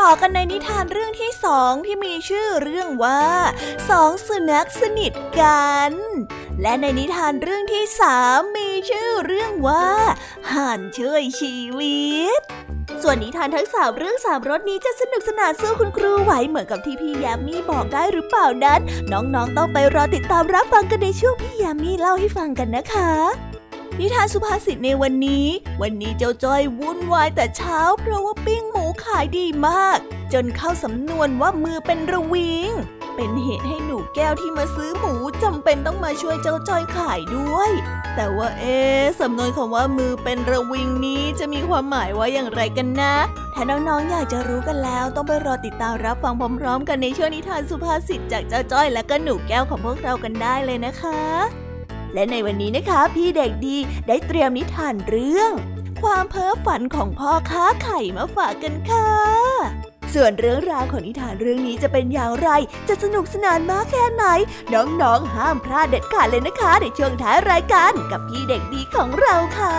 ต่อกันในนิทานเรื่องที่สองที่มีชื่อเรื่องว่าสองสุนัขสนิทกัน และในนิทานเรื่องที่สามมีชื่อเรื่องว่าห่านช่วยชีวิต ส่วนนิทานทั้งสามเรื่องสามรสนี้จะสนุกสนานสู้คุณครูไหวเหมือนกับที่พี่ยามีบอกได้หรือเปล่านั้น น้องๆต้องไปรอติดตามรับฟังกันในช่วงพี่ยามีเล่าให้ฟังกันนะคะ นิทานสุภาษิตในวันนี้ วันนี้เจ้าจ้อยวุ่นวายแต่เช้า เพราะว่าปิ้งหมูขายดีมาก จนเข้าสำนวนว่ามือเป็นระวิง เป็นเหตุให้หนูแก้วที่มาซื้อหมูจำเป็นต้องมาช่วยเจ้าจ้อยขายด้วย แต่ว่าเอ๊สำนวนคำว่ามือเป็นระวิงนี้จะมีความหมายว่าอย่างไรกันนะ ถ้าน้องๆอยากจะรู้กันแล้ว ต้องไปรอติดตามรับฟังพร้อมๆ กันในช่วงนิทานสุภาษิตจากเจ้าจ้อยและก็หนูแก้วของพวกเรากันได้เลยนะคะ และในวันนี้นะคะพี่เด็กดีได้เตรียมนิทานเรื่อง ความเพ้อฝันของพ่อค้าไข่มาฝากกันค่ะ ส่วนเรื่องราวของนิทานเรื่องนี้จะเป็นอย่างไร จะสนุกสนานมากแค่ไหน น้องๆ ห้ามพลาดเด็ดขาดเลยนะคะ ในช่วงท้ายรายการกับพี่เด็กดีของเราค่ะ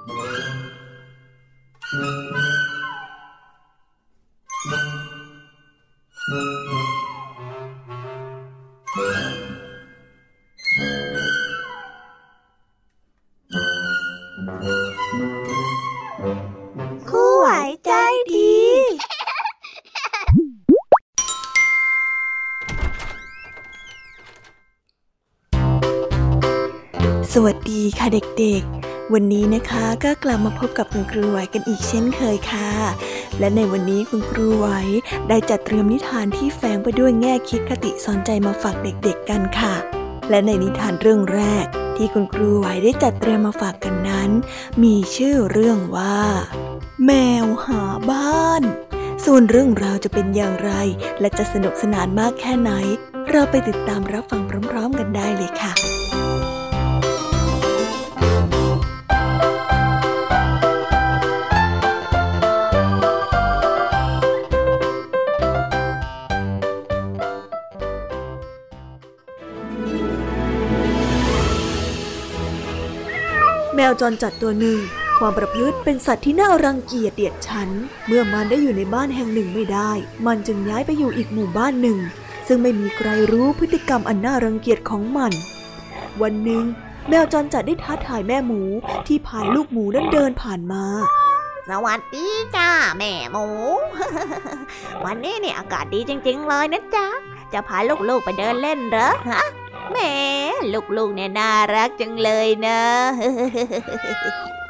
ค่ะเด็กๆ วันนี้นะคะก็กลับมาพบกับคุณครูไหวกันอีกเช่นเคยค่ะ และในวันนี้คุณครูไหวได้จัดเตรียมนิทานที่แฝงไปด้วยแง่คิดคติสอนใจมาฝากเด็กๆกันค่ะ และในนิทานเรื่องแรก ที่คุณครูไหวได้จัดเตรียมมาฝากกันนั้น มีชื่อเรื่องว่า แมวหาบ้าน ส่วนเรื่องราวจะเป็นอย่างไร และจะสนุกสนานมากแค่ไหน เราไปติดตามรับฟังพร้อม ๆ กันได้เลยค่ะ วจรจัดตัวหนึ่ง ความประพฤติเป็นสัตว์ที่น่ารังเกียจเดียดฉัน เมื่อมันได้อยู่ในบ้านแห่งหนึ่งไม่ได้ มันจึงย้ายไปอยู่อีกหมู่บ้านหนึ่ง ซึ่งไม่มีใครรู้พฤติกรรมอันน่ารังเกียจของมัน วันหนึ่ง แมวจรจัดได้ท้าทายแม่หมูที่พาลูกหมูนั้นเดินผ่านมาสวัสดีจ้าแม่หมู วันนี้เนี่ยอากาศดีจริง ๆ เลยนะจ๊ะ จะพาลูกๆไปเดินเล่นเหรอฮะ แหมลูกๆเนี่ยน่ารักจังเลยนะ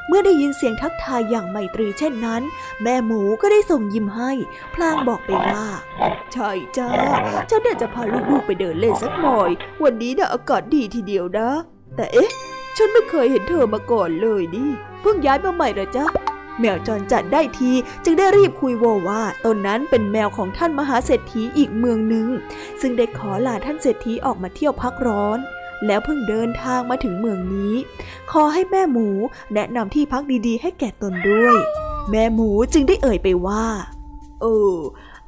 เมื่อได้ยินเสียงทักทายอย่างไมตรีเช่นนั้น แม่หมูก็ได้ส่งยิ้มให้ พลางบอกไปว่า ใช่จ้าฉันจะพาลูกๆไปเดินเล่นสักหน่อย วันนี้น่ะอากาศดีทีเดียวนะ แต่เอ๊ะ ฉันไม่เคยเห็นเธอมาก่อนเลยดิเพิ่งย้ายมาใหม่หรอจ๊ะ แมวจรจัดได้ทีจึงได้รีบคุยโวว่าตนนั้นเป็นแมวของท่านมหาเศรษฐีอีกเมืองหนึ่ง ซึ่งได้ขอลาท่านเศรษฐีออกมาเที่ยวพักร้อน แล้วเพิ่งเดินทางมาถึงเมืองนี้ ขอให้แม่หมูแนะนำที่พักดีๆ ให้แก่ตนด้วย แม่หมูจึงได้เอ่ยไปว่า เออ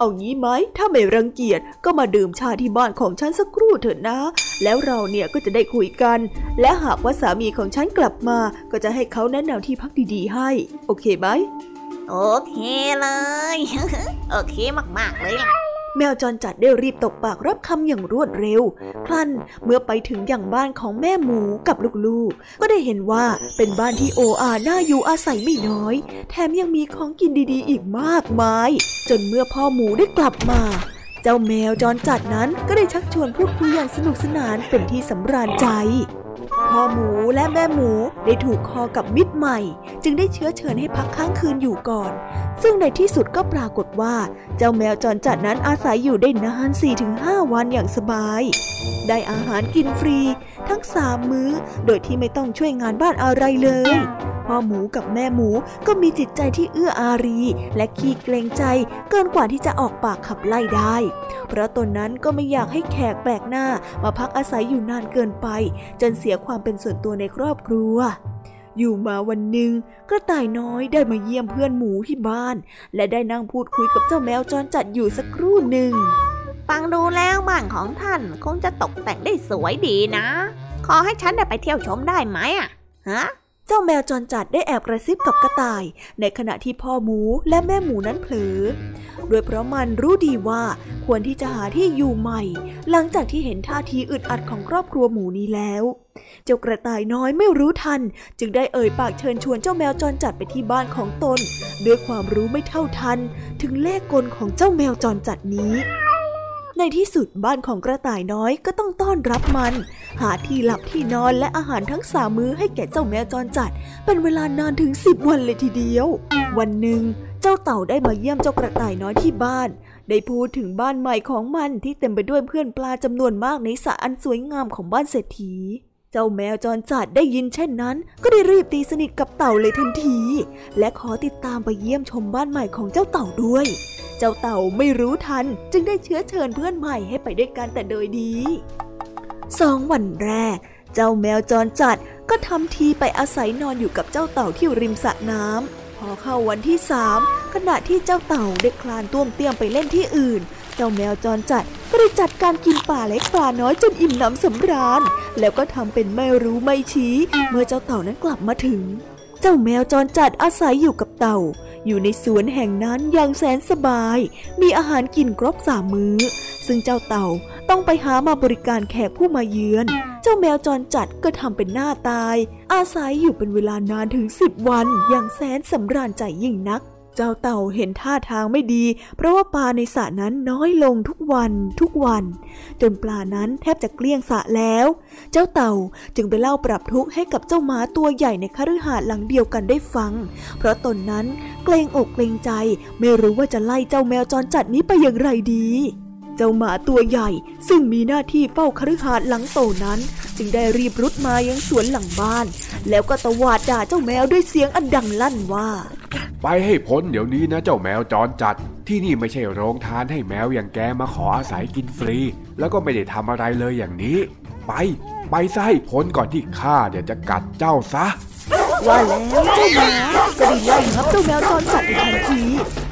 เอางี้ไหม ถ้าไม่รังเกียจก็มาดื่มชาที่บ้านของฉันสักครู่เถอะนะ แล้วเราเนี่ยก็จะได้คุยกัน และหากว่าสามีของฉันกลับมา ก็จะให้เขาแนะนำที่พักดีๆให้ โอเคไหม โอเคเลย โอเคมากๆเลยล่ะ แมวจรจัดได้รีบตกปากรับคำอย่างรวดเร็ว ครั้นเมื่อไปถึงอย่างบ้านของแม่หมูกับลูกๆ ก็ได้เห็นว่าเป็นบ้านที่โออาน่าอยู่อาศัยไม่น้อย แถมยังมีของกินดีๆ อีกมากมาย จนเมื่อพ่อหมูได้กลับมาเจ้าแมวจรจัดนั้นก็ได้ชักชวนพูดคุยอย่างสนุกสนานเป็นที่สำราญใจ พ่อหมูและแม่หมูได้ถูกคอกับมิตรใหม่ จึงได้เชื้อเชิญให้พักค้างคืนอยู่ก่อน ซึ่งในที่สุดก็ปรากฏว่า เจ้าแมวจรจัดนั้นอาศัยอยู่ได้นาน 4-5 วันอย่างสบาย ได้อาหารกินฟรี ทั้งสามมื้อ โดยที่ไม่ต้องช่วยงานบ้านอะไรเลย พ่อหมูกับแม่หมูก็มีจิตใจที่เอื้ออารี และขี้เกรงใจเกินกว่าที่จะออกปากขับไล่ได้ เพราะตนนั้นก็ไม่อยากให้แขกแปลกหน้ามาพักอาศัยอยู่นานเกินไป จนเสียความเป็นส่วนตัวในครอบครัวอยู่มาวันหนึ่งกระต่ายน้อยได้มาเยี่ยมเพื่อนหมูที่บ้าน และได้นั่งพูดคุยกับเจ้าแมวจรจัดอยู่สักครู่หนึ่ง ฟังดูแล้วบ้านของท่านคงจะตกแต่งได้สวยดีนะ ขอให้ฉันได้ไปเที่ยวชมได้ไหมอะฮะ เจ้าแมวจรจัดได้แอบกระซิบกับกระต่าย ในขณะที่พ่อหมูและแม่หมูนั้นเผลอ โดยเพราะมันรู้ดีว่าควรที่จะหาที่อยู่ใหม่ หลังจากที่เห็นท่าทีอึดอัดของครอบครัวหมูนี้แล้ว เจ้ากระต่ายน้อยไม่รู้ทัน จึงได้เอ่ยปากเชิญชวนเจ้าแมวจรจัดไปที่บ้านของตน ด้วยความรู้ไม่เท่าทัน ถึงเลขกลของเจ้าแมวจรจัดนี้ ในที่สุดบ้านของกระต่ายน้อยก็ต้องต้อนรับมัน หาที่หลับที่นอนและอาหารทั้งสามมื้อให้แก่เจ้าแมวจรจัด เป็นเวลานานถึงสิบวันเลยทีเดียว วันหนึ่ง เจ้าเต่าได้มาเยี่ยมเจ้ากระต่ายน้อยที่บ้าน ได้พูดถึงบ้านใหม่ของมันที่เต็มไปด้วยเพื่อนปลาจำนวนมากในสระอันสวยงามของบ้านเศรษฐีเจ้าแมวจรจัดได้ยินเช่นนั้น ก็ได้รีบตีสนิทกับเต่าเลยทันที และขอติดตามไปเยี่ยมชมบ้านใหม่ของเจ้าเต่าด้วย เจ้าเต่าไม่รู้ทัน จึงได้เชื้อเชิญเพื่อนใหม่ให้ไปด้วยกันแต่โดยดีสองวันแรก เจ้าแมวจรจัดก็ทำทีไปอาศัยนอนอยู่กับเจ้าเต่าที่ริมสระน้ำพอเข้าวันที่สามขณะที่เจ้าเต่าได้คลานต้วมเตี้ยมไปเล่นที่อื่น เจ้าแมวจรจัดก็ได้จัดการกินป่าเล็กปลาน้อยจนอิ่มหนำสำราญ แล้วก็ทำเป็นไม่รู้ไม่ชี้ เมื่อเจ้าเต่านั้นกลับมาถึง เจ้าแมวจรจัดอาศัยอยู่กับเต่า อยู่ในสวนแห่งนั้นอย่างแสนสบาย มีอาหารกินครบสามมื้อ ซึ่งเจ้าเต่าต้องไปหามาบริการแขกผู้มาเยือน เจ้าแมวจรจัดก็ทำเป็นหน้าตาย อาศัยอยู่เป็นเวลานานถึงสิบวันอย่างแสนสำราญใจยิ่งนัก เจ้าเต่าเห็นท่าทางไม่ดี เพราะว่าปลาในสระนั้นน้อยลงทุกวันทุกวัน จนปลานั้นแทบจะเกลี้ยงสระแล้ว เจ้าเต่าจึงไปเล่าปรับทุกข์ให้กับเจ้าหมาตัวใหญ่ในคฤหาสน์หลังเดียวกันได้ฟัง เพราะตนนั้นเกรงอกเกรงใจ ไม่รู้ว่าจะไล่เจ้าแมวจรจัดนี้ไปอย่างไรดีเจ้าหมาตัวใหญ่ซึ่งมีหน้าที่เฝ้าคฤหาสน์หลังโตนั้น จึงได้รีบรุดมายังสวนหลังบ้าน แล้วก็ตวาดด่าเจ้าแมวด้วยเสียงอันดังลั่นว่า ไปให้พ้นเดี๋ยวนี้นะเจ้าแมวจรจัด ที่นี่ไม่ใช่โรงทานให้แมวอย่างแกมาขออาศัยกินฟรี แล้วก็ไม่ได้ทำอะไรเลยอย่างนี้ ไป ไปซะให้พ้นก่อนที่ข้าเดี๋ยวจะกัดเจ้าซะว่าแล้วเจ้าหมาก็ได้ไล่ครับเจ้าแมวจรจัดในทันที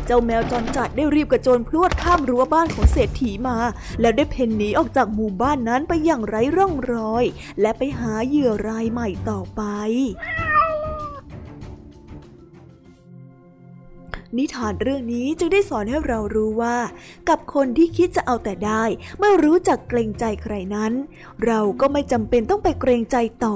เจ้าแมวจรจัดได้รีบกระโจนพลวดข้ามรั้วบ้านของเศรษฐีมา แล้วได้เพ่นหนีออกจากหมู่บ้านนั้นไปอย่างไร้ร่องรอย และไปหาเหยื่อรายใหม่ต่อไป นิทานเรื่องนี้จึงได้สอนให้เรารู้ว่า กับคนที่คิดจะเอาแต่ได้ ไม่รู้จักเกรงใจใครนั้น เราก็ไม่จำเป็นต้องไปเกรงใจต่อ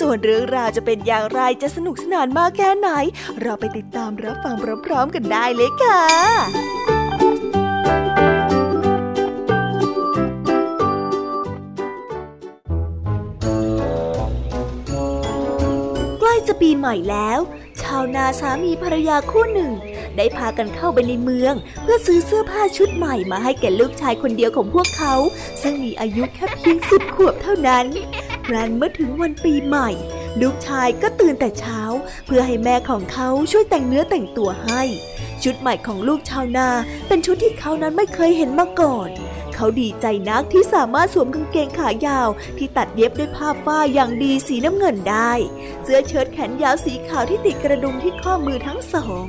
ส่วนเรื่องราวจะเป็นอย่างไรจะสนุกสนานมากแค่ไหน เราไปติดตามรับฟังพร้อมๆกันได้เลยค่ะจะปีใหม่แล้ว ชาวนาสามีภรรยาคู่หนึ่ง ได้พากันเข้าไปในเมือง เพื่อซื้อเสื้อผ้าชุดใหม่มาให้แก่ลูกชายคนเดียวของพวกเขา ซึ่งมีอายุแค่เพียงสิบขวบเท่านั้น ครั้นเมื่อถึงวันปีใหม่ ลูกชายก็ตื่นแต่เช้า เพื่อให้แม่ของเขาช่วยแต่งเนื้อแต่งตัวให้ ชุดใหม่ของลูกชาวนา เป็นชุดที่เขานั้นไม่เคยเห็นมาก่อน เขาดีใจนักที่สามารถสวมกางเกงขายาว ที่ตัดเย็บด้วยผ้าฝ้ายอย่างดีสีน้ำเงินได้ เสื้อเชิ้ตแขนยาวสีขาวที่ติดกระดุมที่ข้อมือทั้งสอง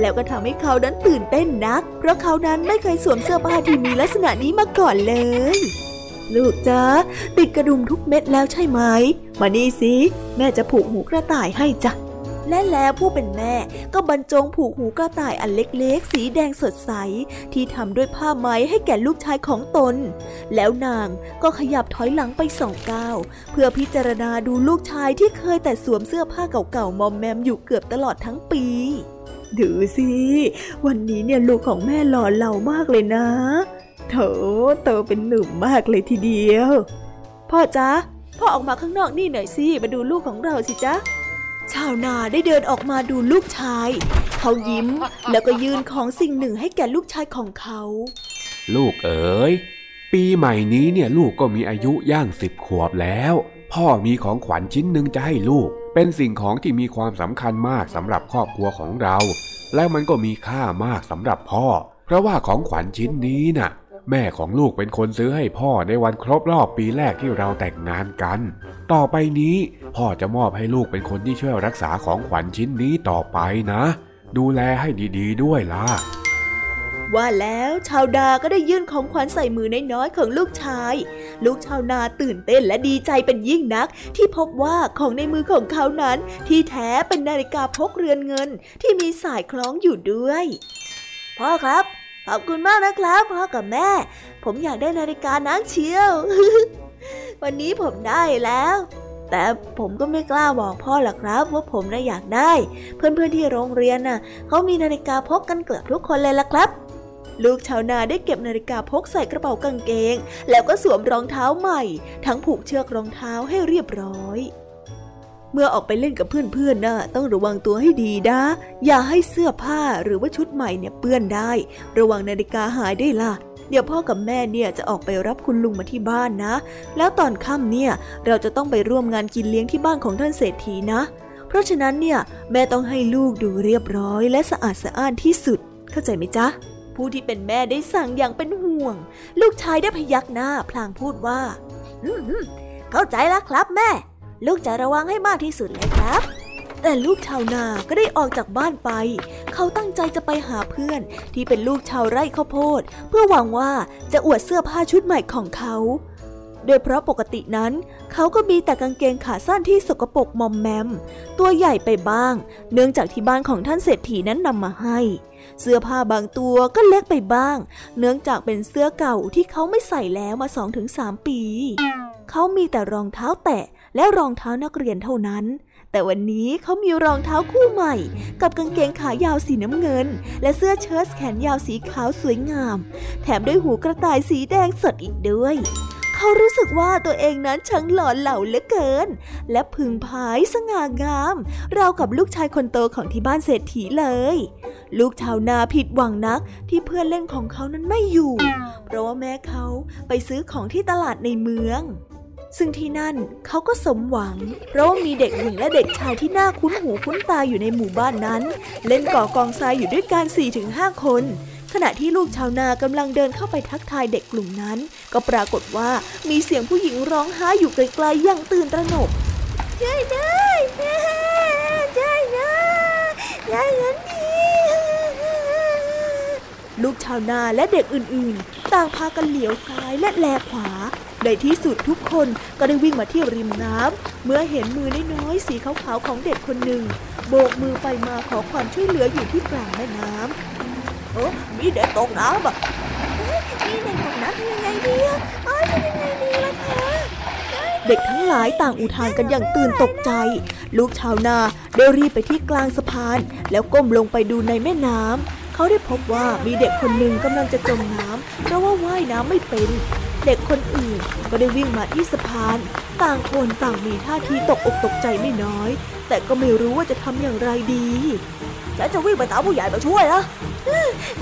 แล้วก็ทำให้เขานั้นตื่นเต้นนัก เพราะเขานั้นไม่เคยสวมเสื้อผ้าที่มีลักษณะนี้มาก่อนเลย ลูกจ้าติดกระดุมทุกเม็ดแล้วใช่ไหม มานี่สิ แม่จะผูกหูกระต่ายให้จ้ะ และแล้วผู้เป็นแม่ก็บรรจงผูกหูกระต่ายอันเล็กๆ สีแดงสดใส ที่ทำด้วยผ้าไหมให้แก่ลูกชายของตน แล้วนางก็ขยับถอยหลังไปสองก้าวเพื่อพิจารณาดูลูกชายที่เคยแต่สวมเสื้อผ้าเก่าๆมอมแมมอยู่เกือบตลอดทั้งปีดูสิ วันนี้เนี่ยลูกของแม่หล่อเหลามากเลยนะเถอเตอเป็นหนุ่มมากเลยทีเดียว พ่อจ๊ะ พ่อออกมาข้างนอกนี่หน่อยสิ มาดูลูกของเราสิจ๊ะ ชาวนาได้เดินออกมาดูลูกชาย เขายิ้มแล้วก็ยื่นของสิ่งหนึ่งให้แก่ลูกชายของเขา ลูกเอ๋ย ปีใหม่นี้เนี่ยลูกก็มีอายุย่างสิบขวบแล้ว พ่อมีของขวัญชิ้นหนึ่งจะให้ลูก เป็นสิ่งของที่มีความสำคัญมากสำหรับครอบครัวของเรา และมันก็มีค่ามากสำหรับพ่อ เพราะว่าของขวัญชิ้นนี้น่ะ แม่ของลูกเป็นคนซื้อให้พ่อในวันครบรอบปีแรกที่เราแต่งงานกัน ต่อไปนี้พ่อจะมอบให้ลูกเป็นคนที่ช่วยรักษาของขวัญชิ้นนี้ต่อไปนะ ดูแลให้ดีๆด้วยล่ะ ว่าแล้วชาวดาก็ได้ยื่นของขวัญใส่มือน้อยๆของลูกชาย ลูกชาวนาตื่นเต้นและดีใจเป็นยิ่งนัก ที่พบว่าของในมือของเขานั้น ที่แท้เป็นนาฬิกาพกเรือนเงินที่มีสายคล้องอยู่ด้วย พ่อครับ ขอบคุณมากนะครับพ่อกับแม่ ผมอยากได้นาฬิกานักเชียว วันนี้ผมได้แล้ว แต่ผมก็ไม่กล้าบอกพ่อหรอกครับ ว่าผมน่ะอยากได้ เพื่อนๆที่โรงเรียนน่ะเขามีนาฬิกาพกกันเกือบทุกคนเลยล่ะครับลูกชาวนาได้เก็บนาฬิกาพกใส่กระเป๋ากางเกง แล้วก็สวมรองเท้าใหม่ ทั้งผูกเชือกรองเท้าให้เรียบร้อย เมื่อออกไปเล่นกับเพื่อนๆนะ่ะต้องระวังตัวให้ดีนะ อย่าให้เสื้อผ้าหรือว่าชุดใหม่เนี่ยเปื้อนได้ ระวังนาฬิกาหายได้ล่ะ เดี๋ยวพ่อกับแม่เนี่ยจะออกไปรับคุณลุงมาที่บ้านนะ แล้วตอนค่ำเนี่ยเราจะต้องไปร่วมงานกินเลี้ยงที่บ้านของท่านเศรษฐีนะ เพราะฉะนั้นเนี่ยแม่ต้องให้ลูกดูเรียบร้อย และสะอาดสะอ้านที่สุด เข้าใจไหมจ๊ะผู้ที่เป็นแม่ได้สั่งอย่างเป็นห่วง ลูกชายได้พยักหน้า พลางพูดว่าอืมเข้าใจแล้วครับแม่ ลูกจะระวังให้มากที่สุดเลยครับ แต่ลูกชาวนาก็ได้ออกจากบ้านไป เขาตั้งใจจะไปหาเพื่อน ที่เป็นลูกชาวไร่ข้าวโพด เพื่อหวังว่าจะอวดเสื้อผ้าชุดใหม่ของเขาโดยเพราะปกตินั้น เขาก็มีแต่กางเกงขาสั้นที่สกปรกมอมแมม ตัวใหญ่ไปบ้าง เนื่องจากที่บ้านของท่านเศรษฐีนั้นนำมาให้ เสื้อผ้าบางตัวก็เล็กไปบ้าง เนื่องจากเป็นเสื้อเก่าที่เขาไม่ใส่แล้วมา 2-3 ปี เขามีแต่รองเท้าแตะ และรองเท้านักเรียนเท่านั้น แต่วันนี้เขามีรองเท้าคู่ใหม่ กับกางเกงขายาวสีน้ำเงิน และเสื้อเชิ้ตแขนยาวสีขาวสวยงาม แถมด้วยหูกระต่ายสีแดงสดอีกด้วยเขารู้สึกว่าตัวเองนั้นช่างหล่อเหลาเหลือเกิน และพึงพายสง่างาม ราวกับลูกชายคนโตของที่บ้านเศรษฐีเลย ลูกชาวนาผิดหวังนักที่เพื่อนเล่นของเขานั้นไม่อยู่ เพราะว่าแม่เขาไปซื้อของที่ตลาดในเมือง ซึ่งที่นั่นเขาก็สมหวัง เพราะว่ามีเด็กหญิงและเด็กชายที่น่าคุ้นหูคุ้นตาอยู่ในหมู่บ้านนั้น เล่นก่อกองทรายอยู่ด้วยกัน4-5 คน ขณะที่ลูกชาวนากำลังเดินเข้าไปทักทายเด็กกลุ่มนั้น ก็ปรากฏว่ามีเสียงผู้หญิงร้องไห้อยู่ไกลๆอย่างตื่นตระหนกช่วยด้วยช่วยด้วยช่วยฉันทีลูกชาวนาและเด็กอื่นๆ ต่างพากันเหลียวซ้ายและแลขวา ในที่สุดทุกคนก็ได้วิ่งมาที่ริมน้ำ เมื่อเห็นมือน้อยๆสีขาวๆของเด็กคนหนึ่ง โบกมือไปมาขอความช่วยเหลืออยู่ที่กลางแม่น้ำเออมีเด็กตกน้ำอะมีเด็กตกน้ำทำยังไงดีอะทำยังไงดีล่ะเธอเด็กทั้งหลายต่างอุทานกันอย่างตื่นตกใจ ลูกชาวนาได้รีบไปที่กลางสะพาน แล้วก้มลงไปดูในแม่น้ำ เขาได้พบว่ามีเด็กคนหนึ่งกำลังจะจมน้ำเพราะว่าว่ายน้ำไม่เป็น เด็กคนอื่นก็ได้วิ่งมาที่สะพาน ต่างคนต่างมีท่าทีตกอกตกใจไม่น้อย แต่ก็ไม่รู้ว่าจะทำอย่างไรดีฉันจะวิ่งไปตามผู้ใหญ่มาช่วยนะ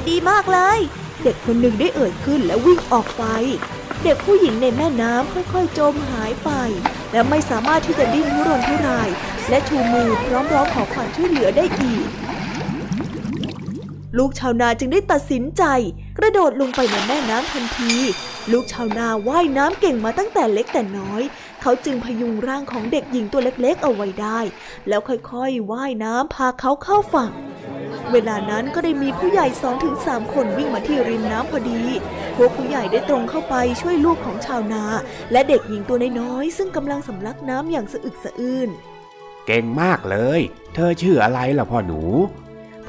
ดีมากเลย เด็กคนหนึ่งได้เอ่ยขึ้นและวิ่งออกไป เด็กผู้หญิงในแม่น้ำค่อยๆจมหายไป และไม่สามารถที่จะดิ้นทุรนทุราย และชูมือพร้อมร้องขอความช่วยเหลือได้อีก ลูกชาวนาจึงได้ตัดสินใจ กระโดดลงไปในแม่น้ำทันที ลูกชาวนาว่ายน้ำเก่งมาตั้งแต่เล็กแต่น้อย เขาจึงพยุงร่างของเด็กหญิงตัวเล็กๆเอาไว้ได้ แล้วค่อยๆว่ายน้ำพาเขาเข้าฝั่ง เวลานั้นก็ได้มีผู้ใหญ่สองถึงสามคนวิ่งมาที่ริมน้ำพอดี พวกผู้ใหญ่ได้ตรงเข้าไปช่วยลูกของชาวนา และเด็กหญิงตัวน้อยๆซึ่งกำลังสำลักน้ำอย่างสะอึกสะอื้น เก่งมากเลย เธอชื่ออะไรล่ะพ่อหนู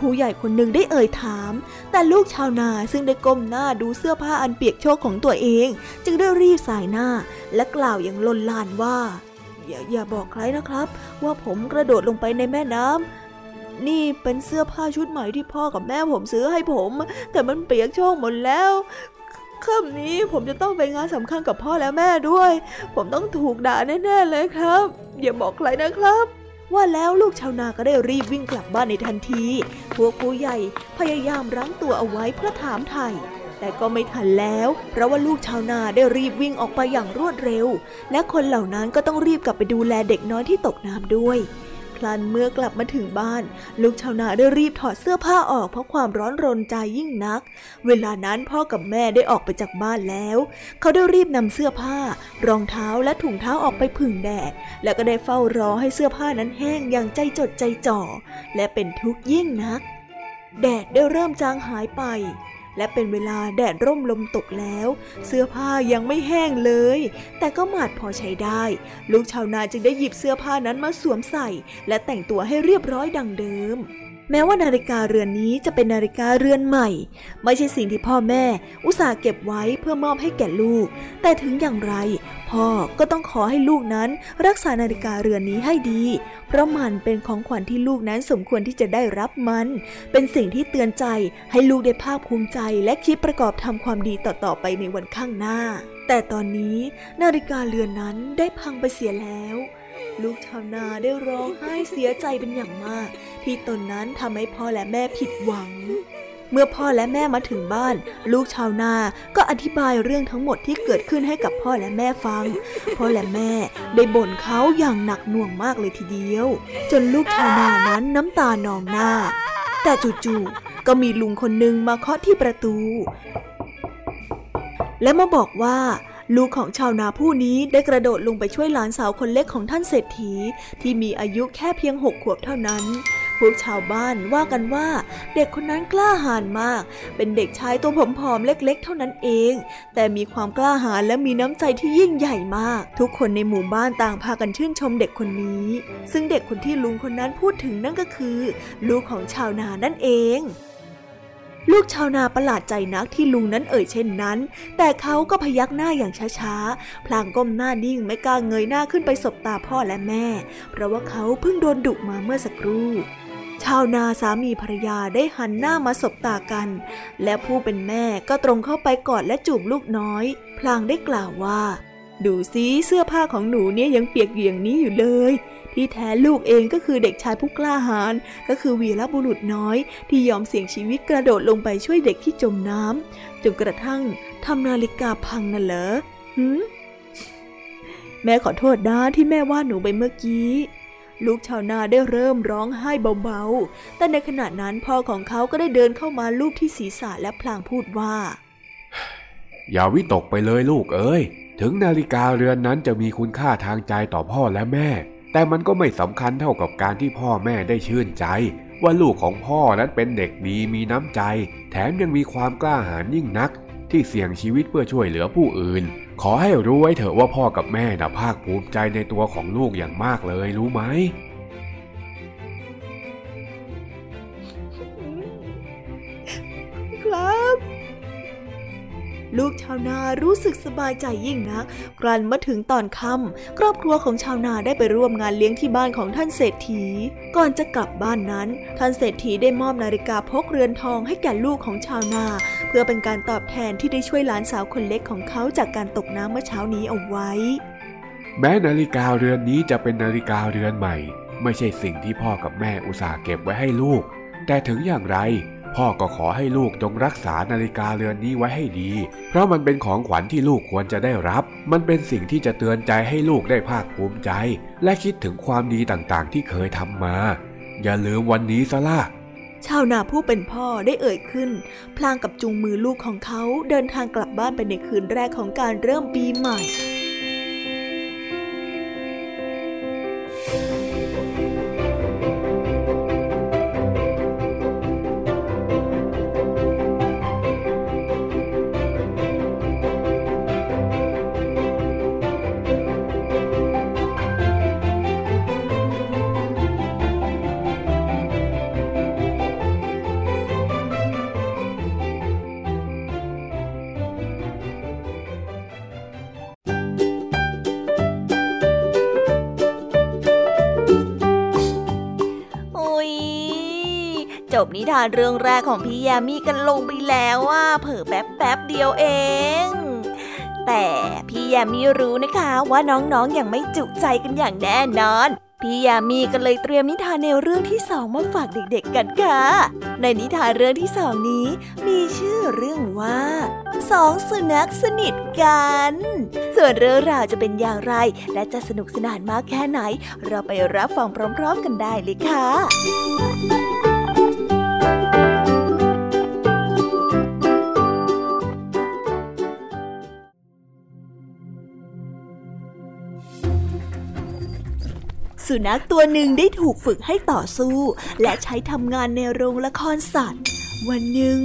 ผู้ใหญ่คนหนึ่งได้เอ่ยถาม แต่ลูกชาวนาซึ่งได้ก้มหน้าดูเสื้อผ้าอันเปียกโชกของตัวเอง จึงได้รีบสายหน้า และกล่าวอย่างลนลานว่าอย่าอย่าบอกใครนะครับ ว่าผมกระโดดลงไปในแม่น้ำนี่เป็นเสื้อผ้าชุดใหม่ที่พ่อกับแม่ผมซื้อให้ผม แต่มันเปียกโชกหมดแล้วค่ำนี้ผมจะต้องไปงานสำคัญกับพ่อและแม่ด้วย ผมต้องถูกด่าแน่ๆเลยครับ อย่าบอกใครนะครับ ว่าแล้วลูกชาวนาก็ได้รีบวิ่งกลับบ้านในทันที พวกผู้ใหญ่พยายามรั้งตัวเอาไว้เพื่อถามไถ่แต่ก็ไม่ทันแล้ว เพราะว่าลูกชาวนาได้รีบวิ่งออกไปอย่างรวดเร็ว และคนเหล่านั้นก็ต้องรีบกลับไปดูแลเด็กน้อยที่ตกน้ำด้วย ลันเมื่อกลับมาถึงบ้าน ลูกชาวนาได้รีบถอดเสื้อผ้าออกเพราะความร้อนรนใจยิ่งนัก เวลานั้นพ่อกับแม่ได้ออกไปจากบ้านแล้ว เขาได้รีบนำเสื้อผ้า รองเท้าและถุงเท้าออกไปผึ่งแดด แล้วก็ได้เฝ้ารอให้เสื้อผ้านั้นแห้งอย่างใจจดใจจ่อ และเป็นทุกข์ยิ่งนัก แดดได้เริ่มจางหายไป และเป็นเวลาแดดร่มลมตกแล้ว เสื้อผ้ายังไม่แห้งเลย แต่ก็หมาดพอใช้ได้ ลูกชาวนาจึงได้หยิบเสื้อผ้านั้นมาสวมใส่ และแต่งตัวให้เรียบร้อยดังเดิม แม้ว่านาฬิกาเรือนนี้จะเป็นนาฬิกาเรือนใหม่ ไม่ใช่สิ่งที่พ่อแม่ อุตส่าห์เก็บไว้เพื่อมอบให้แก่ลูก แต่ถึงอย่างไร พ่อก็ต้องขอให้ลูกนั้นรักษานาฬิกาเรือนนี้ให้ดี เพราะมันเป็นของขวัญที่ลูกนั้นสมควรที่จะได้รับมัน เป็นสิ่งที่เตือนใจให้ลูกได้ภาคภูมิใจ และคิดประกอบทำความดีต่อๆไปในวันข้างหน้า แต่ตอนนี้นาฬิกาเรือนนั้นได้พังไปเสียแล้ว ลูกชาวนาได้ร้องไห้เสียใจเป็นอย่างมาก ที่ตนนั้นทำให้พ่อและแม่ผิดหวัง เมื่อพ่อและแม่มาถึงบ้าน ลูกชาวนาก็อธิบายเรื่องทั้งหมดที่เกิดขึ้นให้กับพ่อและแม่ฟัง พ่อและแม่ได้บ่นเขาอย่างหนักหน่วงมากเลยทีเดียว จนลูกชาวนานั้นน้ำตานองหน้า แต่จู่ๆก็มีลุงคนหนึ่งมาเคาะที่ประตู และมาบอกว่า ลูกของชาวนาผู้นี้ได้กระโดดลงไปช่วยหลานสาวคนเล็กของท่านเศรษฐี ที่มีอายุแค่เพียงหกขวบเท่านั้น พวกชาวบ้านว่ากันว่า เด็กคนนั้นกล้าหาญมาก เป็นเด็กชายตัวผอมๆเล็กๆ เท่านั้นเอง แต่มีความกล้าหาญและมีน้ำใจที่ยิ่งใหญ่มาก ทุกคนในหมู่บ้านต่างพากันชื่นชมเด็กคนนี้ ซึ่งเด็กคนที่ลุงคนนั้นพูดถึงนั่นก็คือ ลูกของชาวนานั่นเอง ลูกชาวนาประหลาดใจนักที่ลุงนั้นเอ่ยเช่นนั้น แต่เขาก็พยักหน้าอย่างช้าๆ พลางก้มหน้านิ่งไม่กล้าเงยหน้าขึ้นไปสบตาพ่อและแม่ เพราะว่าเขาเพิ่งโดนดุมาเมื่อสักครู่ชาวนาสามีภรรยาได้หันหน้ามาสบตากัน และผู้เป็นแม่ก็ตรงเข้าไปกอดและจูบลูกน้อย พลางได้กล่าวว่า ดูซิเสื้อผ้าของหนูเนี่ยยังเปียกอยู่ยงนี้อยู่เลย ที่แท้ลูกเองก็คือเด็กชายผู้กล้าหาญก็คือวีรบุรุษน้อย ที่ยอมเสี่ยงชีวิตกระโดดลงไปช่วยเด็กที่จมน้ำจนกระทั่งทำนาฬิกาพังน่ะเหรอหืมแม่ขอโทษนะที่แม่ว่าหนูไปเมื่อกี้ลูกชาวนาได้เริ่มร้องไห้เบาๆ แต่ในขณะนั้นพ่อของเขาก็ได้เดินเข้ามาลูบที่ศีรษะและพลางพูดว่า อย่าวิตกไปเลยลูกเอ้ย ถึงนาฬิกาเรือนนั้นจะมีคุณค่าทางใจต่อพ่อและแม่ แต่มันก็ไม่สำคัญเท่ากับการที่พ่อแม่ได้ชื่นใจ ว่าลูกของพ่อนั้นเป็นเด็กดีมีน้ำใจ แถมยังมีความกล้าหาญยิ่งนัก ที่เสี่ยงชีวิตเพื่อช่วยเหลือผู้อื่น ขอให้รู้ไว้เถอะว่าพ่อกับแม่น่ะภาคภูมิใจในตัวของลูกอย่างมากเลยรู้ไหม ลูกชาวนารู้สึกสบายใจยิ่งนัก ครั้นมาถึงตอนค่ำครอบครัวของชาวนาได้ไปร่วมงานเลี้ยงที่บ้านของท่านเศรษฐี ก่อนจะกลับบ้านนั้น ท่านเศรษฐีได้มอบนาฬิกาพกเรือนทองให้แก่ลูกของชาวนา เพื่อเป็นการตอบแทนที่ได้ช่วยหลานสาวคนเล็กของเขาจากการตกน้ำเมื่อเช้านี้เอาไว้ แม้นาฬิกาเรือนนี้จะเป็นนาฬิกาเรือนใหม่ ไม่ใช่สิ่งที่พ่อกับแม่อุตส่าห์เก็บไว้ให้ลูก แต่ถึงอย่างไร พ่อก็ขอให้ลูกจงรักษานาฬิกาเรือนนี้ไว้ให้ดี เพราะมันเป็นของขวัญที่ลูกควรจะได้รับ มันเป็นสิ่งที่จะเตือนใจให้ลูกได้ภาคภูมิใจ และคิดถึงความดีต่างๆ ที่เคยทำมา อย่าลืมวันนี้ซะล่ะชาวนาผู้เป็นพ่อได้เอ่ยขึ้น พลางกับจูงมือลูกของเขาเดินทางกลับบ้านไปในคืนแรกของการเริ่มปีใหม่ นิทานเรื่องแรกของพี่ยามีกันลงไปแล้วว่าเผิ่แป๊บแป๊บเดียวเอง แต่พี่ยามีรู้นะคะว่าน้องๆออย่างไม่จุใจกันอย่างแน่นอน พี่ยามีก็เลยเตรียมนิทานแนวเรื่องที่สองมาฝากเด็กๆกันค่ะ ในนิทานเรื่องที่สองนี้ มีชื่อเรื่องว่าสองสุนัขสนิทกัน ส่วนเรื่องราวจะเป็นอย่างไร และจะสนุกสนานมากแค่ไหน เราไปรับฟังพร้อมๆกันได้เลยค่ะ สุนัขตัวหนึ่งได้ถูกฝึกให้ต่อสู้ และใช้ทำงานในโรงละครสัตว์ วันหนึ่ง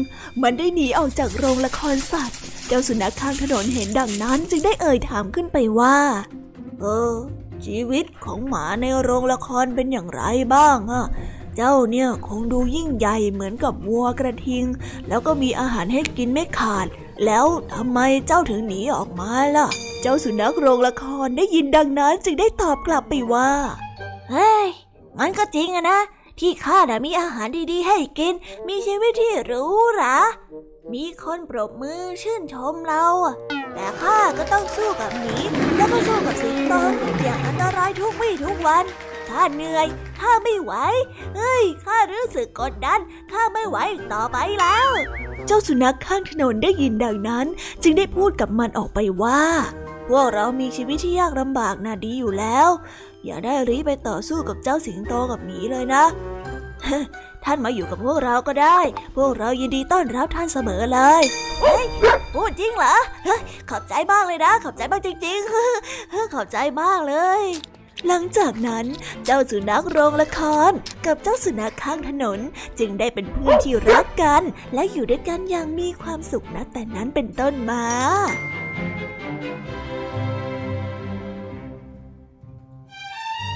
มันได้หนีออกจากโรงละครสัตว์ เจ้าสุนัขข้างถนนเห็นดังนั้นจึงได้เอ่ยถามขึ้นไปว่า เออ ชีวิตของหมาในโรงละครเป็นอย่างไรบ้างอะ เจ้าเนี่ยคงดูยิ่งใหญ่เหมือนกับวัวกระทิง แล้วก็มีอาหารให้กินไม่ขาด แล้วทำไมเจ้าถึงหนีออกมาล่ะ เจ้าสุนัขโรงละครได้ยินดังนั้นจึงได้ตอบกลับไปว่า เฮ้ย มันก็จริงอะนะที่ข้าน่ะมีอาหารดีๆให้กิน มีชีวิตที่หรูหรา มีคนปรบมือชื่นชมเรา แต่ข้าก็ต้องสู้กับหมีแล้วก็สู้กับสิงโตอย่างอันตรายทุกวี่ทุกวันข้าเหนื่อยข้าไม่ไหวเฮ้ยข้ารู้สึกกดดันข้าไม่ไหวต่อไปแล้ว เจ้าสุนัขข้างถนนได้ยินดังนั้น จึงได้พูดกับมันออกไปว่าพวกเรามีชีวิตที่ยากลำบากน่ะดีอยู่แล้ว อย่าได้รีไปต่อสู้กับเจ้าสิงโตกับหมีเลยนะ ท่านมาอยู่กับพวกเราก็ได้ พวกเรายินดีต้อนรับท่านเสมอเลย เฮ้ย พูดจริงเหรอ ขอบใจมากเลยนะ ขอบใจมากจริงๆ ขอบใจมากเลย หลังจากนั้นเจ้าสุนัขโรงละครกับเจ้าสุนัขข้างถนน จึงได้เป็นเพื่อนที่รักกัน และอยู่ด้วยกันอย่างมีความสุขนะแต่นั้นเป็นต้นมา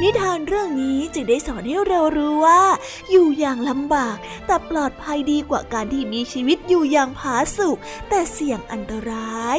นิทานเรื่องนี้จึงได้สอนให้เรารู้ว่า อยู่อย่างลำบาก แต่ปลอดภัยดีกว่าการที่มีชีวิตอยู่อย่างผาสุกแต่เสี่ยงอันตราย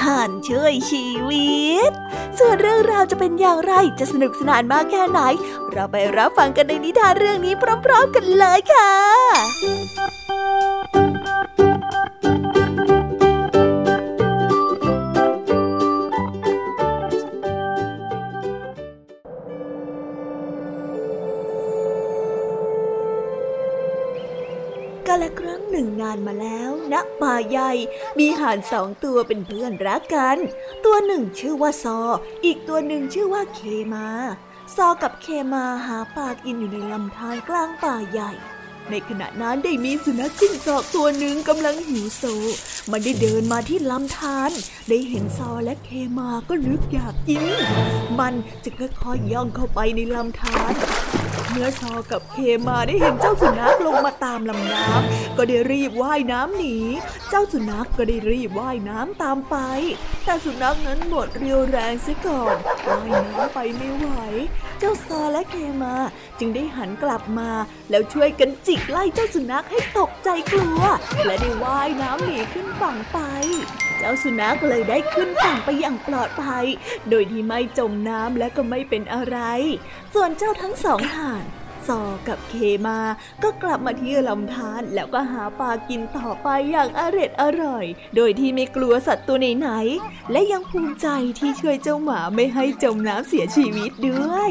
ห่านช่วยชีวิต ส่วนเรื่องราวจะเป็นอย่างไรจะสนุกสนานมากแค่ไหน เราไปรับฟังกันในนิทานเรื่องนี้พร้อม ๆ กันเลยค่ะ กานมาแล้วณป่าใหญ่มีห่านสองตัวเป็นเพื่อนรักกัน ตัวหนึ่งชื่อว่าซอ อีกตัวหนึ่งชื่อว่าเคมา ซอกับเคมาหาปลากินอยู่ในลำธารกลางป่าใหญ่ ในขณะนั้นได้มีสุนัขจิ้งจอกตัวหนึ่งกำลังหิวโซ มันได้เดินมาที่ลำธารได้เห็นซอและเคมาก็นึกอยากกิน มันจึงค่อยๆย่องเข้าไปในลำธาร เมื่อซอกับเคมาได้เห็นเจ้าสุนัขลงมาตามลำน้ำก็ได้รีบว่ายน้ำหนี เจ้าสุนัขก็ได้รีบว่ายน้ำตามไป แต่สุนัขนั้นหมดเรียวแรงเสียก่อนว่ายน้ำไปไม่ไหว เจ้าซอและเคมา จึงได้หันกลับมา แล้วช่วยกันจิกไล่เจ้าสุนัขให้ตกใจกลัว และได้ว่ายน้ำหนีขึ้นฝั่งไป เจ้าสุนัขเลยได้ขึ้นฝั่งไปอย่างปลอดภัย โดยที่ไม่จมน้ำและก็ไม่เป็นอะไร ส่วนเจ้าทั้งสองห่าน ซอกับเคมา ก็กลับมาที่ลำธารแล้วก็หาปลากินต่อไปอย่างอร็ดอร่อย โดยที่ไม่กลัวสัตว์ตัวไหนๆและยังภูมิใจที่ช่วยเจ้าหมาไม่ให้จมน้ำเสียชีวิตด้วย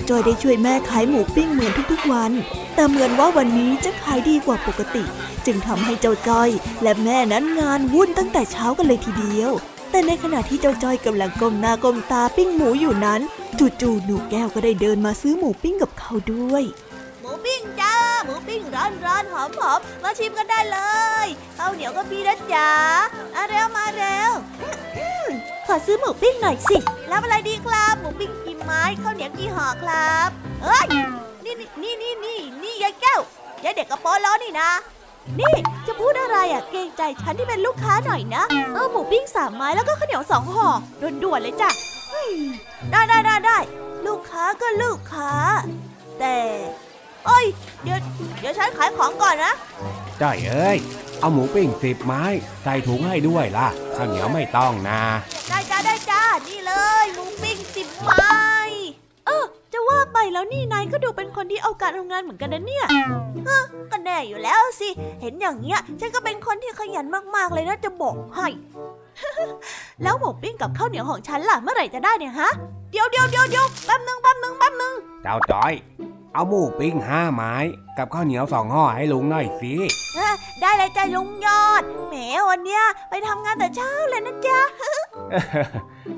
จ้าจอยได้ช่วยแม่ขายหมูปิ้งเหมือนทุกๆวัน แต่เหมือนว่าวันนี้จะขายดีกว่าปกติ จึงทำให้เจ้าจอย และแม่นั้นงานวุ่นตั้งแต่เช้ากันเลยทีเดียว แต่ในขณะที่เจ้าจอยกำลังก้มหน้าก้มตาปิ้งหมูอยู่นั้น จู่ๆหนูแก้วก็ได้เดินมาซื้อหมูปิ้งกับเขาด้วย หมูปิ้งจ้า หมูปิ้งร้อนร้อนหอมหอมมาชิมกันได้เลยข้าวเหนียวก็มีนะจ๊ะมาเร็วมาเร็วขอซื้อหมูปิ้งหน่อยสิรับอะไรดีครับหมูปิ้งกี่ไม้ข้าวเหนียวกี่ห่อครับเอ้ยนี่นี่นี่นี่นี่ยายแก้วยายเด็กกระโปรงล้อนี่นะนี่จะพูดอะไรอะเกรงใจฉันที่เป็นลูกค้าหน่อยนะเออหมูปิ้งสามไม้แล้วก็ข้าวเหนียวสองห่อด่วนๆเลยจ้ะได้ได้ได้ได้ลูกค้าก็ลูกค้า เดี๋ยวเดี๋ยวฉันขายของก่อนนะจ้อยเอ้ย เอาหมูปิ้งสิบไม้ ใส่ถุงให้ด้วยล่ะ ข้าวเหนียวไม่ต้องนะ ได้จ้าได้จ้า นี่เลยหมูปิ้งสิบไม้ เออ จะว่าไปแล้วนี่นายก็ดูเป็นคนที่เอาการทำงานเหมือนกันนะเนี่ยเออก็แน่อยู่แล้วสิ เห็นอย่างเงี้ย ฉันก็เป็นคนที่ขยันมากๆเลยนะจะบอกให้แล้วหมูปิ้งกับข้าวเหนียวของฉันล่ะเมื่อไหร่จะได้เนี่ยฮะ เดี๋ยวเดี๋ยวเดี๋ยวเดี๋ยวแป๊บนึงแป๊บนึงแป๊บนึงเจ้าจ้อย เอาหมูปิ้งห้าไม้ กับข้าวเหนียวสองห่อให้ลุงหน่อยสิเอ้อได้เลยจ้าลุงยอดแหมวันเนี้ยไปทำงานแต่เช้าเลยนะจ๊ะ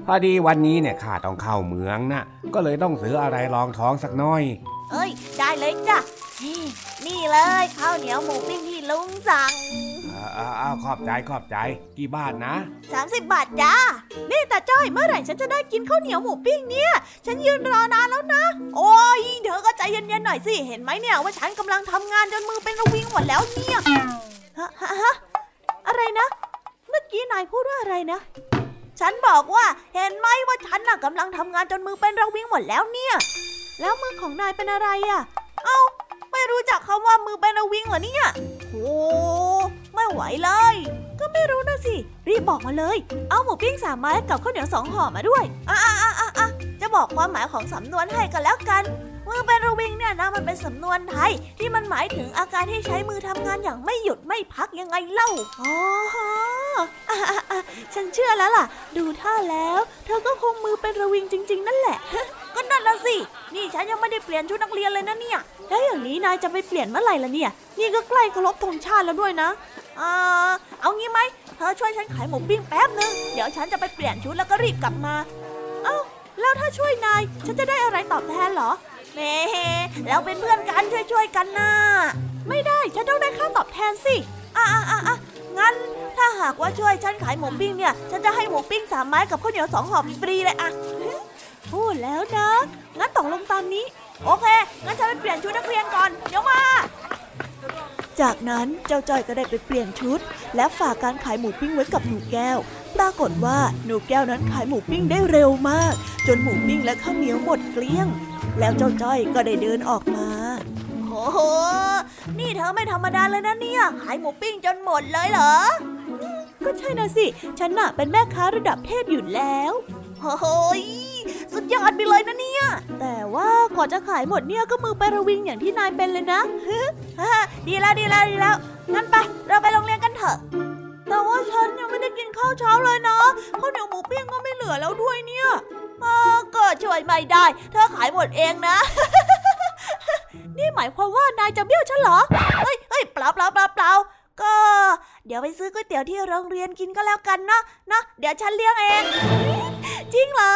พอดีวันนี้เนี่ยข้าต้องเข้าเมืองนะก็เลยต้องซื้ออะไรรองท้องสักหน่อย เอ้ย ได้เลยจ้ะ นี่นี่เลยข้าวเหนียวหมูปิ้งที่ลุงสั่งเอาเอาเอาขอบใจขอบใจ กี่บาทนะ 30 บาทจ้า นี่ตาจ้อยเมื่อไหร่ฉันจะได้กินข้าวเหนียวหมูปิ้งเนี่ย ฉันยืนรอนานแล้วนะ โอ้ยเธอก็ใจเย็นๆหน่อยสิ เห็นไหมเนี่ยว่าฉันกำลังทำงานจนมือเป็นระวิงหมดแล้วเนี่ยฮะฮะฮะอะไรนะ เมื่อกี้นายพูดว่าอะไรนะ ฉันบอกว่าเห็นไหมว่าฉันน่ะกำลังทำงานจนมือเป็นระวิงหมดแล้วเนี่ย แล้วมือของนายเป็นอะไรอะ เอ้า ไม่รู้จักคำว่ามือเป็นวิงเหรอเนี่ยโอ้ไม่ไหวเลย ก็ไม่รู้นะสิ รีบบอกมาเลย เอาหมูปิ้งสามไม้กับข้าวเหนียวสองห่อมาด้วยอะอะอะอะอะจะบอกความหมายของสำนวนให้กันแล้วกัน มือเป็นระวิงเนี่ยนะมันเป็นสำนวนไทย ที่มันหมายถึงอาการที่ใช้มือทำงานอย่างไม่หยุดไม่พักยังไงเล่าอ๋ออะอะอะฉันเชื่อแล้วล่ะ ดูท่าแล้ว เธอก็คงมือเป็นระวิงจริง ๆ นั่นแหละ ก็นั่นละสิ นี่ฉันยังไม่ได้เปลี่ยนชุดนักเรียนเลยนะเนี่ย แล้วอย่างนี้นายจะไปเปลี่ยนเมื่อไหร่ล่ะเนี่ย นี่ก็ใกล้เคารพธงชาติแล้วด้วยนะอ่าเอางี้ไหม เธอช่วยฉันขายหมูปิ้งแป๊บนึง เดี๋ยวฉันจะไปเปลี่ยนชุดแล้วก็รีบกลับมา เอ้า แล้วถ้าช่วยนาย ฉันจะได้อะไรตอบแทนเหรอแหม่เราเป็นเพื่อนกันช่วยๆกันนะไม่ได้ ฉันต้องได้ค่าตอบแทนสิ อะอะอะอะงั้นถ้าหากว่าช่วยฉันขายหมูปิ้งเนี่ย ฉันจะให้หมูปิ้งสามไม้กับข้าวเหนียวสองห่อฟรีเลยอะ พูดแล้วนะ งั้นตกลงตามนี้ โอเค งั้นฉันไปเปลี่ยนชุดนักเรียนก่อน เดี๋ยวมา จากนั้นเจ้าจ้อยก็ได้ไปเปลี่ยนชุด และฝากการขายหมูปิ้งไว้กับหนูแก้ว ปรากฏว่าหนูแก้วนั้นขายหมูปิ้งได้เร็วมาก จนหมูปิ้งและข้าวเหนียวหมดเกลี้ยง แล้วเจ้าจ้อยก็ได้เดินออกมาโอ้โห นี่เธอไม่ธรรมดาเลยนะเนี่ย ขายหมูปิ้งจนหมดเลยเหรอ ก็ใช่นะสิ ฉันน่ะเป็นแม่ค้าระดับเทพอยู่แล้ว โอ้โหย สุดยอดไปเลยนะเนี่ย แต่ว่าก่อนจะขายหมดเนี่ยก็มือไประวิงอย่างที่นายเป็นเลยนะฮ่าดีแล้วดีแล้วดีแล้ว งั้นไป เราไปโรงเรียนกันเถอะ แต่ว่าฉันยังไม่ได้กินข้าวเช้าเลยนะข้าวเหนียวหมูปิ้งก็ไม่เหลือแล้วด้วยเนี่ยเออก็ช่วยไม่ได้ เธอขายหมดเองนะ นี่หมายความว่านายจะเบี้ยวฉันเหรอ เฮ้ยเฮ้ยเปล่าเปล่าเปล่าเปล่าก็ เดี๋ยวไปซื้อก๋วยเตี๋ยวที่โรงเรียนกินก็แล้วกันนะนะ เดี๋ยวฉันเลี้ยงเอง จริงเหรอ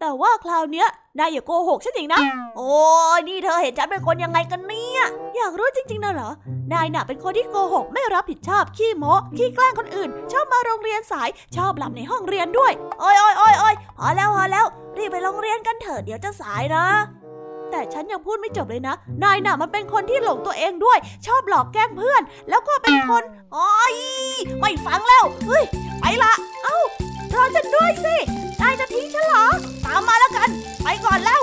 แต่ว่าคราวเนี้ยนายอย่าโกหกฉันอีกนะ โอ้ยนี่เธอเห็นฉันเป็นคนยังไงกันเนี่ย อยากรู้จริงๆนะเหรอ นายน่ะเป็นคนที่โกหกไม่รับผิดชอบ ขี้โม้ขี้แกล้งคนอื่น ชอบมาโรงเรียนสาย ชอบหลับในห้องเรียนด้วย โอ้ยโอ้ยโอ้ยโอ้ยพอแล้วพอแล้ว รีบไปโรงเรียนกันเถอะเดี๋ยวจะสายนะ แต่ฉันยังพูดไม่จบเลยนะ นายน่ะมันเป็นคนที่หลงตัวเองด้วย ชอบหลอกแกล้งเพื่อน แล้วก็เป็นคนอ๋อยไม่ฟังแล้ว เฮ้ย ไปละ เอ้า รอฉันด้วยสินายจะทิ้งฉันเหรอ ตามมาแล้วกัน ไปก่อนแล้ว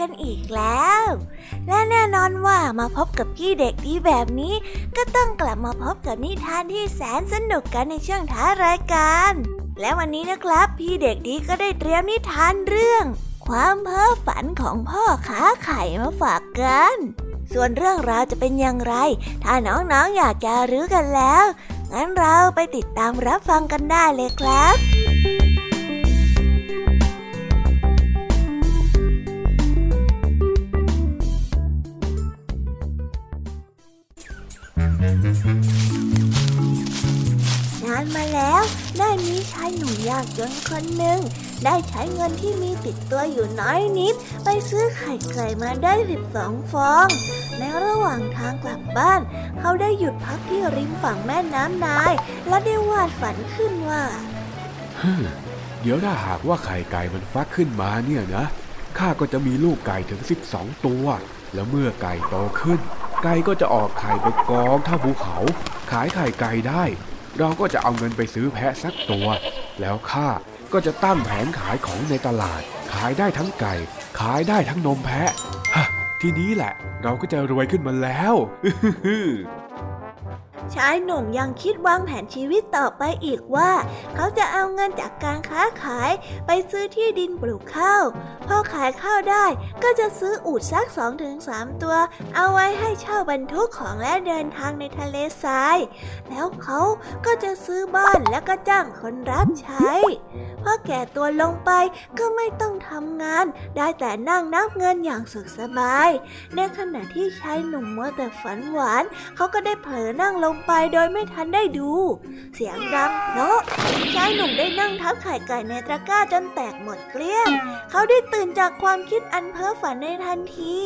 กันอีกแล้ว และแน่นอนว่ามาพบกับพี่เด็กดีแบบนี้ ก็ต้องกลับมาพบกับนิทานที่แสนสนุกกันในช่วงท้ารายการ และวันนี้นะครับ พี่เด็กดีก็ได้เตรียมนิทานเรื่องคความเพ้อฝันของพ่อขาไข่มาฝากกัน ส่วนเรื่องราวจะเป็นอย่างไร ถ้าน้องๆออยากจะรู้กันแล้ว งั้นเราไปติดตามรับฟังกันได้เลยครับ ชายหนุ่มยากจนคนหนึ่ง ได้ใช้เงินที่มีติดตัวอยู่น้อยนิด ไปซื้อไข่ไก่มาได้สิบสองฟอง ในระหว่างทางกลับบ้าน เขาได้หยุดพักที่ริมฝั่งแม่น้ำนาย และได้วาดฝันขึ้นว่าเดี๋ยวถ้าหากว่าไข่ไก่มันฟักขึ้นมาเนี่ยนะข้าก็จะมีลูกไก่ถึง 12 ตัว แล้วเมื่อไก่โตขึ้น ไก่ก็จะออกไข่ไปกองเท่าภูเขา ขายไข่ไก่ได้ เราก็จะเอาเงินไปซื้อแพะสักตัว แล้วข้าก็จะตั้งแผงขายของในตลาด ขายได้ทั้งไก่ ขายได้ทั้งนมแพะ ฮะ ทีนี้แหละ เราก็จะรวยขึ้นมาแล้ว ชายหนุ่มยังคิดวางแผนชีวิตต่อไปอีกว่า เขาจะเอาเงินจากการค้าขายไปซื้อที่ดินปลูกข้าว พอขายข้าวได้ก็จะซื้ออูฐสักสองถึงสามตัว เอาไว้ให้เช่าบรรทุกของและเดินทางในทะเลทราย แล้วเขาก็จะซื้อบ้านและก็จ้างคนรับใช้พอแก่ตัวลงไปก็ไม่ต้องทำงาน ได้แต่นั่งนับเงินอย่างสุขสบาย ในขณะที่ชายหนุ่มมัวแต่ฝันหวาน เขาก็ได้เผลอนั่งลงไปโดยไม่ทันได้ดู เสียงดังเพราะชายหนุ่มได้นั่งทับไข่ไก่ในตะกร้าจนแตกหมดเกลี้ยง เขาได้ตื่นจากความคิดอันเพ้อฝันในทันที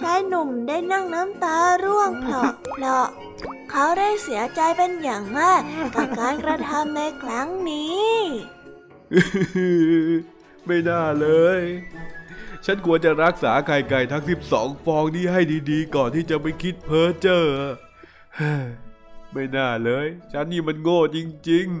ชายหนุ่มได้นั่งน้ำตาร่วงเพลาะเพลาะเขาได้เสียใจเป็นอย่างมากกับการกระทำในครั้งนี้ ไม่น่าเลยฉันควรจะรักษาไข่ไก่ทั้ง 12 ฟองนี้ให้ดีๆ ก่อนที่จะไปคิดเพ้อเจ้อเฮ้ย ไม่น่าเลย ฉันนี่มันโง่จริง ๆ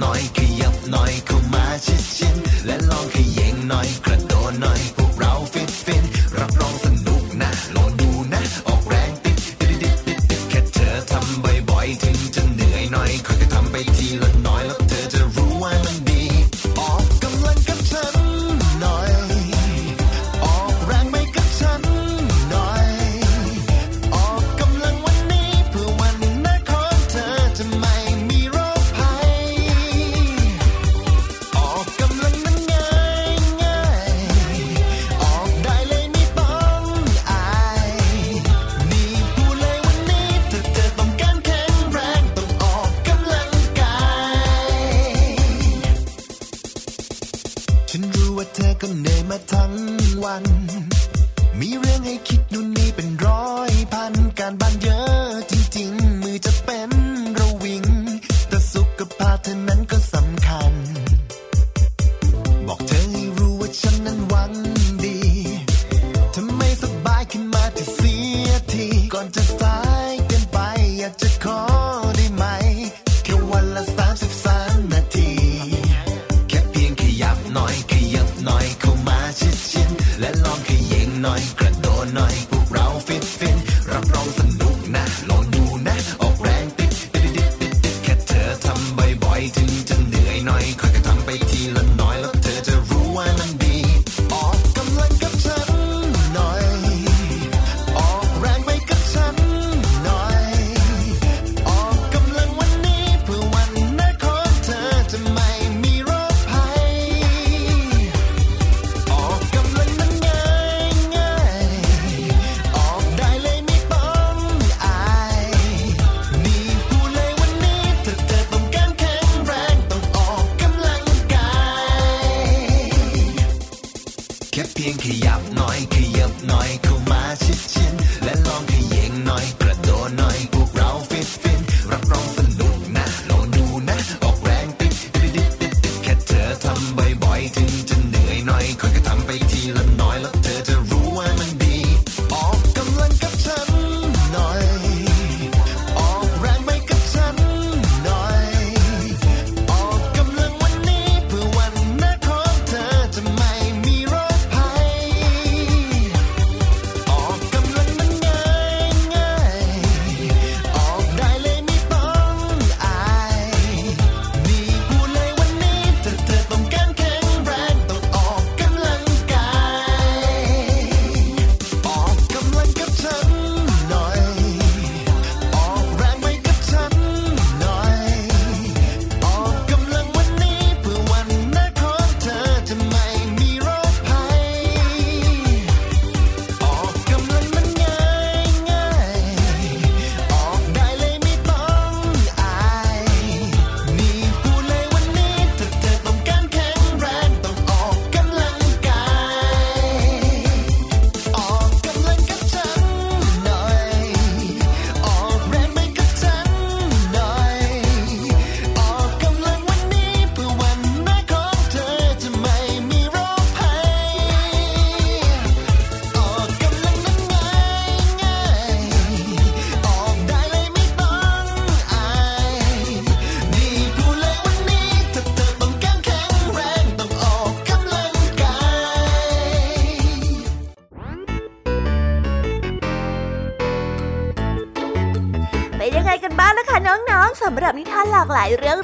nike yup nike